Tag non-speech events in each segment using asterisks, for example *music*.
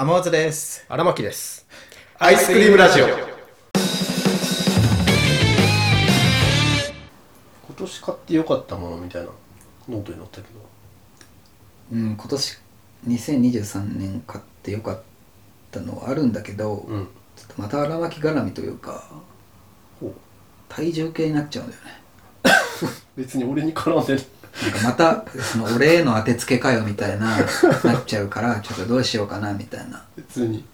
天松です。荒牧です。アイスクリームラジオ。今年買ってよかったものみたいなノートに載ったけど。うん、今年2023年買ってよかったのはあるんだけど、うん。ちょっとまた荒巻絡みというかほう。体重計になっちゃうんだよね *laughs* 別に俺に絡んでる。なんかまたその俺への当てつけかよみたいななっちゃうからちょっとどうしようかなみたいな。別に。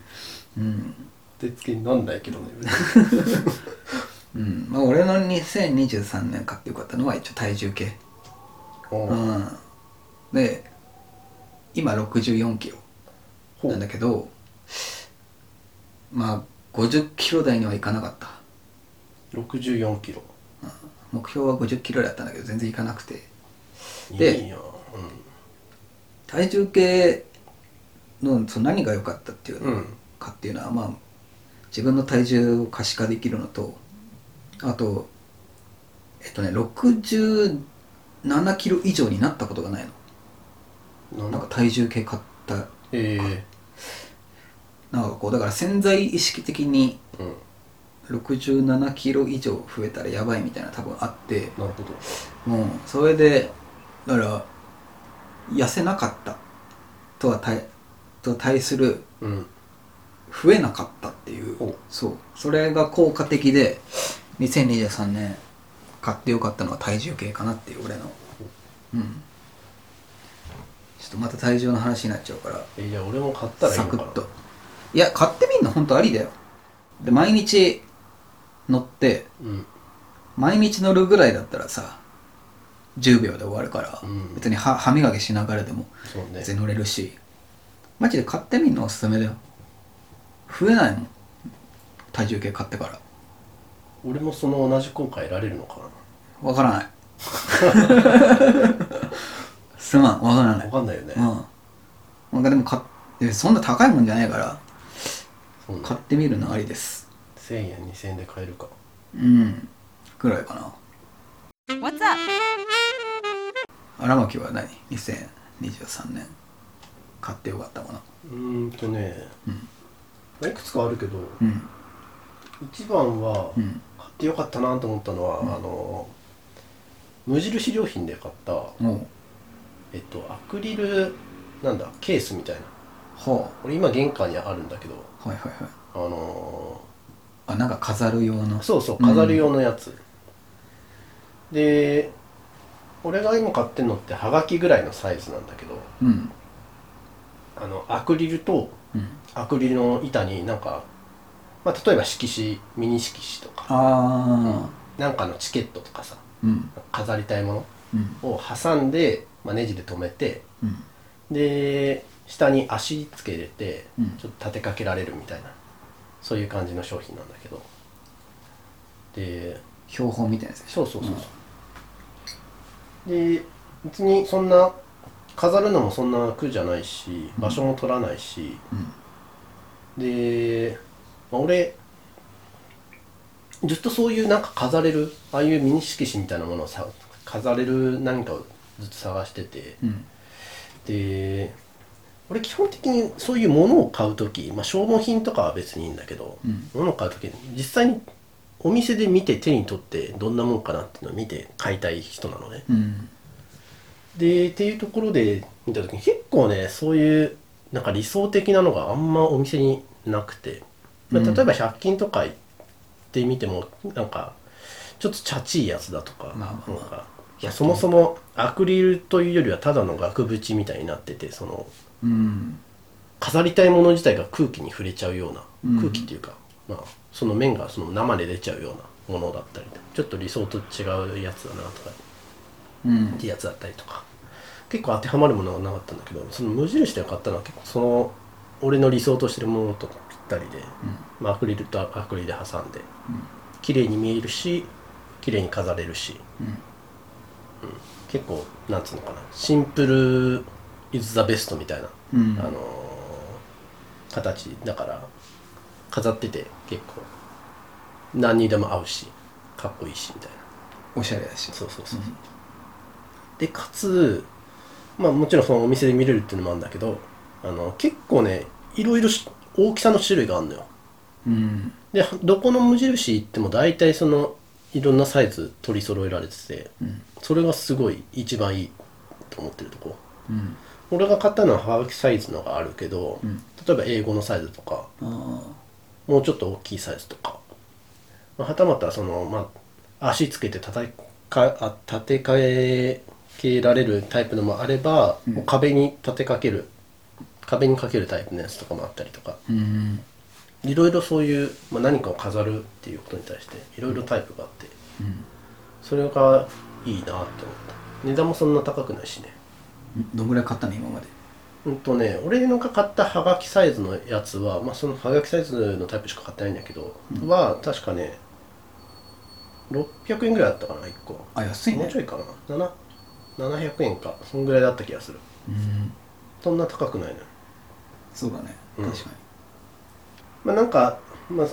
うん、手付けになんないけどね。*laughs* うん。まあ、俺の2023年買ってよかったのは一応体重計。ほう。うん。で今64キロなんだけどまあ50キロ台にはいかなかった。64キロ。目標は50キロだったんだけど全然いかなくてでいいや。体重計のその何が良かったっていう。かっていうのは、まあ自分の体重を可視化できるのとあとえっとね67キロ以上になったことがないのなんか体重計買ったええなんかこうだから潜在意識的にうん。67キロ以上増えたらやばいみたいな多分あってなるほど。もうそれでだから痩せなかったとは対と対するうん。増えなかったっていう。お。そう。それが効果的で2023年買ってよかったのは体重計かなっていう俺の。うん。ちょっとまた体重の話になっちゃうから。え、じゃあ俺も買ったらいいのかクッと。いや買ってみんの本当ありだよ。で毎日乗ってうん。毎日乗るぐらいだったらさ10秒で終わるから、うん。別に歯歯磨きしながらでもそうね。全。然乗れるし。マジで買ってみんのおすすめだよ。増えないもん。体重計買ってから。俺もその同じ効果得られるのかな。わからない。*laughs* すまん。わからない。わかんないよね。うん。なんかでも買ってそんな高いもんじゃないから。買ってみるのありです。1000円、2000円で買えるか。うん。ぐらいかな。What's up? 荒牧は何？2023年。買ってよかったもの。うーんとね、いくつかあるけど、うん。一番はうん。買ってよかったなと思ったのは、あの無印良品で買った、えっと、アクリルなんだケースみたいな。は俺今玄関にあるんだけどあはいはいはい。あのあなんか飾る用の？ーそうそう飾る用のやつ、で俺が今買ってんのってはがきぐらいのサイズなんだけどうん。あのアクリルとうん。アクリルの板になんか、まあ、例えば色紙ミニ色紙とかあなんかのチケットとかさあうん。飾りたいものうん。を挟んで、まあ、ネジで留めてうん。で下に足つけれてうん。ちょっと立てかけられるみたいなそういう感じの商品なんだけど。で標本みたいなやつでしょ？そうそうそうそうで別にそんな飾るのもそんな苦じゃないし場所も取らないし、で、まあ俺ずっとそういうなんか飾れるああいうミニ色紙みたいなものをさ飾れる何かをずっと探してて、うん。で俺基本的にそういうものを買う時、まあ、消耗品とかは別にいいんだけど、うん。物を買う時実際にお店で見て手に取ってどんなもんかなっていうのを見て買いたい人なのね。うん。でっていうところで見た時に結構ねそういうなんか理想的なのがあんまお店になくて、まあうん。例えば100均とか行ってみてもなんかちょっとチャチいやつだとか,、まあまあまあ。なんか。いやそもそもアクリルというよりはただの額縁みたいになっててそのうん。飾りたいもの自体が空気に触れちゃうような、うん。空気っていうか、まあ、その面がその生で出ちゃうようなものだったりちょっと理想と違うやつだなとかうん。ってやつだったりとか結構当てはまるものがなかったんだけどその無印で買ったのは結構その俺の理想としてるものとぴったりで、まあ、アクリルとアクリルで挟んで綺麗に見えるし綺麗に飾れるし、うん。結構なんつうのかなシンプルイズ・ザ・ベストみたいな、うん。あのー形だから飾ってて結構。何にでも合うしかっこいいしみたいな。おしゃれだし。そうそうそう、でかつまあもちろんそのお店で見れるっていうのもあるんだけどあの結構ねいろいろし大きさの種類があるのよ。うん。でどこの無印行っても大体そのいろんなサイズ取り揃えられてて、それがすごい一番いいと思ってるとこ。うん。俺が買ったのははがきサイズのがあるけど、例えば英語のサイズとかあもうちょっと大きいサイズとか、まあ、はたまたその、まあ、足つけて叩かあ立てかえけられるタイプのもあれば、もう壁に立てかける壁にかけるタイプのやつとかもあったりとか。いろいろそういう、まあ、何かを飾るっていうことに対していろいろタイプがあって、それがいいなって思った。値段もそんな高くないしね。どんぐらい買ったの今まで？うんとね俺のが買ったハガキサイズのやつは、まあ、そのハガキサイズのタイプしか買ってないんだけど、は確かね600円ぐらいだったかな1個。あ安いね。もうちょいかな。7 700円か。そんぐらいだった気がする。うん。そんな高くないのよ。そうだね。うん。確かに。まあなんか、まあ、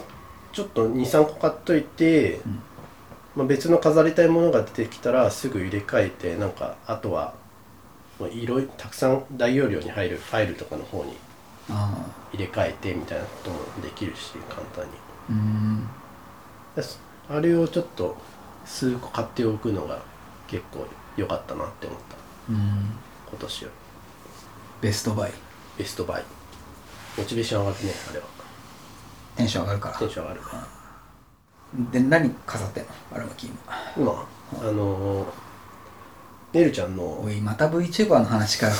ちょっと23個買っといて、まあ、別の飾りたいものが出てきたらすぐ入れ替えてなんかあとはもう色々たくさん大容量に入るファイルとかの方にあ入れ替えてみたいなこともできるし簡単に。あうん。あれをちょっと数個買っておくのが結構良かったなって思った。うん。今年よりベストバイ。ベストバイ。モチベーション上がるねあれは。テンション上がるから。テンション上がるで何飾ってんの？荒牧今今あのー、ねるちゃんのおいまた VTuber の話かよ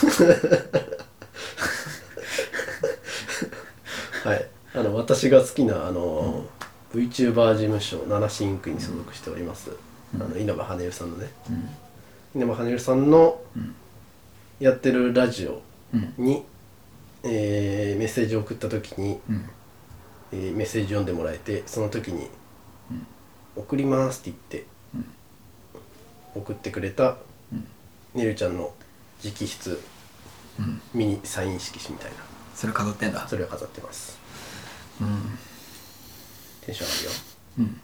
はいあの私が好きなあの、VTuber 事務所七シンクに所属しております、あの稲葉羽生さんのね、稲葉羽生さんのやってるラジオに、えーメッセージを送った時に、うんえーメッセージ読んでもらえてその時に「送ります」って言って、送ってくれた、ねるちゃんの直筆、ミニサイン色紙みたいな。それ飾ってんだ？それを飾ってます。うん。テンション上がうん。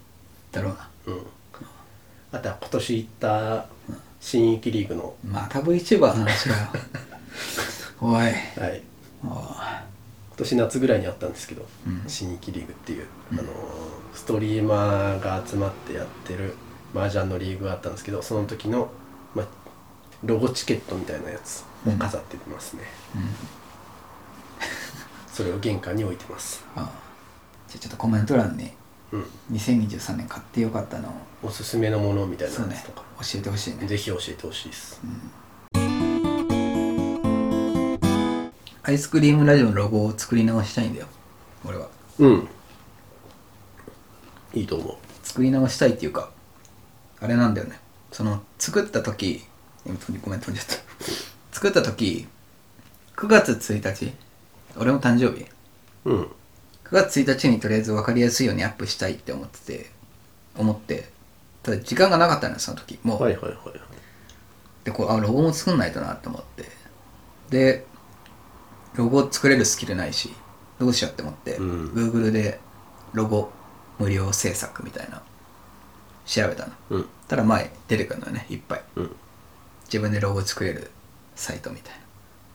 だろうな。るようん。あとは今年行った新域リーグのまた VTuber の話かよ。*laughs* おい。はい。今年夏ぐらいにあったんですけど、新域リーグっていう、あのーストリーマーが集まってやってる麻雀のリーグがあったんですけどその時の、まあ、ロゴチケットみたいなやつを飾ってますね、*laughs* それを玄関に置いてます。ああ。じゃあちょっとコメント欄にうん。2023年買ってよかったのをおすすめのものみたいなやつとか、教えてほしいね。ぜひ教えてほしいです、アイスクリームラジオのロゴを作り直したいんだよ。俺は。うん。いいと思う。作り直したいっていうかあれなんだよね。その作った時今ごめん飛んじゃった。作った時9月1日俺も誕生日。うん。9月1日にとりあえず分かりやすいようにアップしたいって思ってて思って。ただ時間がなかったのよその時。もう、はいはいはいはい。でこうあロゴも作んないとなって思って。でロゴ作れるスキルないしどうしようって思って、うん。Google でロゴ無料制作みたいな調べたの。うん。ただ前出てくるのよねいっぱい。うん自分でロゴ作れるサイトみたいな。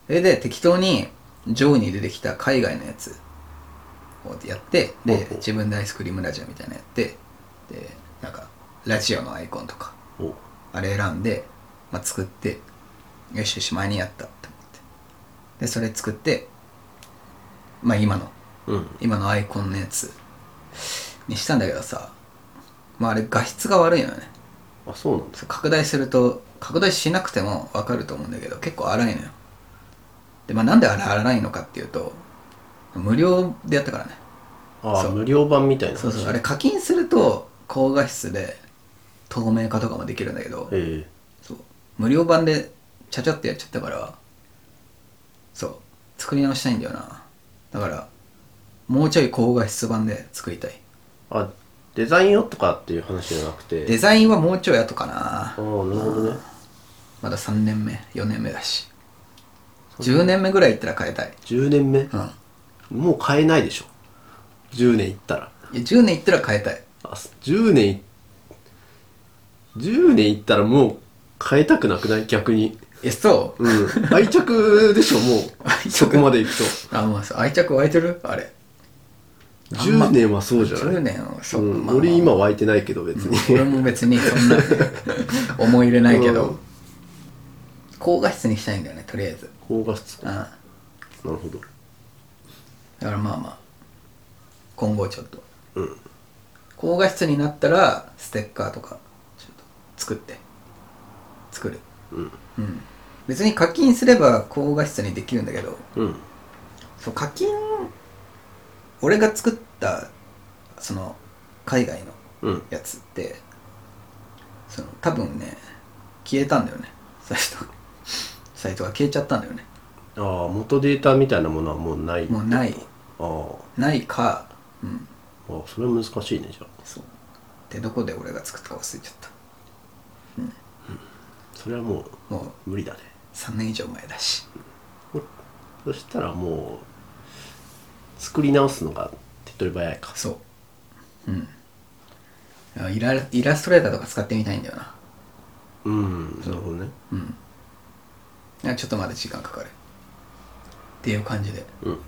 それで適当に上位に出てきた海外のやつをやってで自分でアイスクリームラジオみたいなのやってでなんかラジオのアイコンとかおあれ選んで、まあ、作ってよしよし前にやったって思って。でそれ作ってまあ今のうん。今のアイコンのやつにしたんだけどさまああれ画質が悪いのよね。あそうなんだそう拡大すると拡大しなくても分かると思うんだけど結構荒いのよ。でまあなんであれ荒いのかっていうと無料でやったからね。ああ無料版みたいな。そうそう。あれ課金すると高画質で透明化とかもできるんだけどえそう。無料版でちゃちゃってやっちゃったからそう。作り直したいんだよな。だからもうちょい高画質版で作りたい。えあデザインよとかっていう話じゃなくて。デザインはもうちょい後かな。ああなるほどねまだ3年目4年目だし。10年目ぐらいいったら変えたい。10年目？うん。もう買えないでしょ。10年いったら。いや10年いったら変えたい。あ10年い10年いったらもう変えたくなくない？逆に。えそう？うん。愛着でしょもう。*laughs* そこまでいくと。あもうそう。愛着湧いてる？あれ。あんま10年はそうじゃない？10年はそう、うん。まあまあ。俺今湧いてないけど別に、俺も別にそんな *laughs* 思い入れないけど、うん高画質にしたいんだよねとりあえず。高画質うん。だなるほど。からまあまあ今後ちょっと。うん。高画質になったらステッカーとかちょっと作って。作る。うん。うん。別に課金すれば高画質にできるんだけど。うん。そう課金俺が作ったその海外のうん。やつってその多分ね消えたんだよねサイトサイトが消えちゃったんだよね。ああ元データみたいなものはもうない。もうない。ああないか。うん。あそれは難しいねじゃあ。そう。でどこで俺が作ったか忘れちゃった。それはももうう無理だね。3年以上前だし。そしたらもう作り直すのが手っ取り早いか。そう。うん。あイライラストレーターとか使ってみたいんだよな。うんなるほどね。うんちょっとまだ時間かかる。っていう感じで。うん。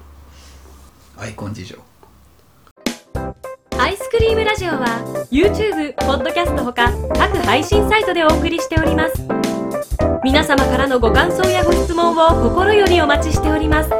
アイコン事情。アイスクリームラジオは YouTube、ポッドキャストほか各配信サイトでお送りしております。皆様からのご感想やご質問を心よりお待ちしております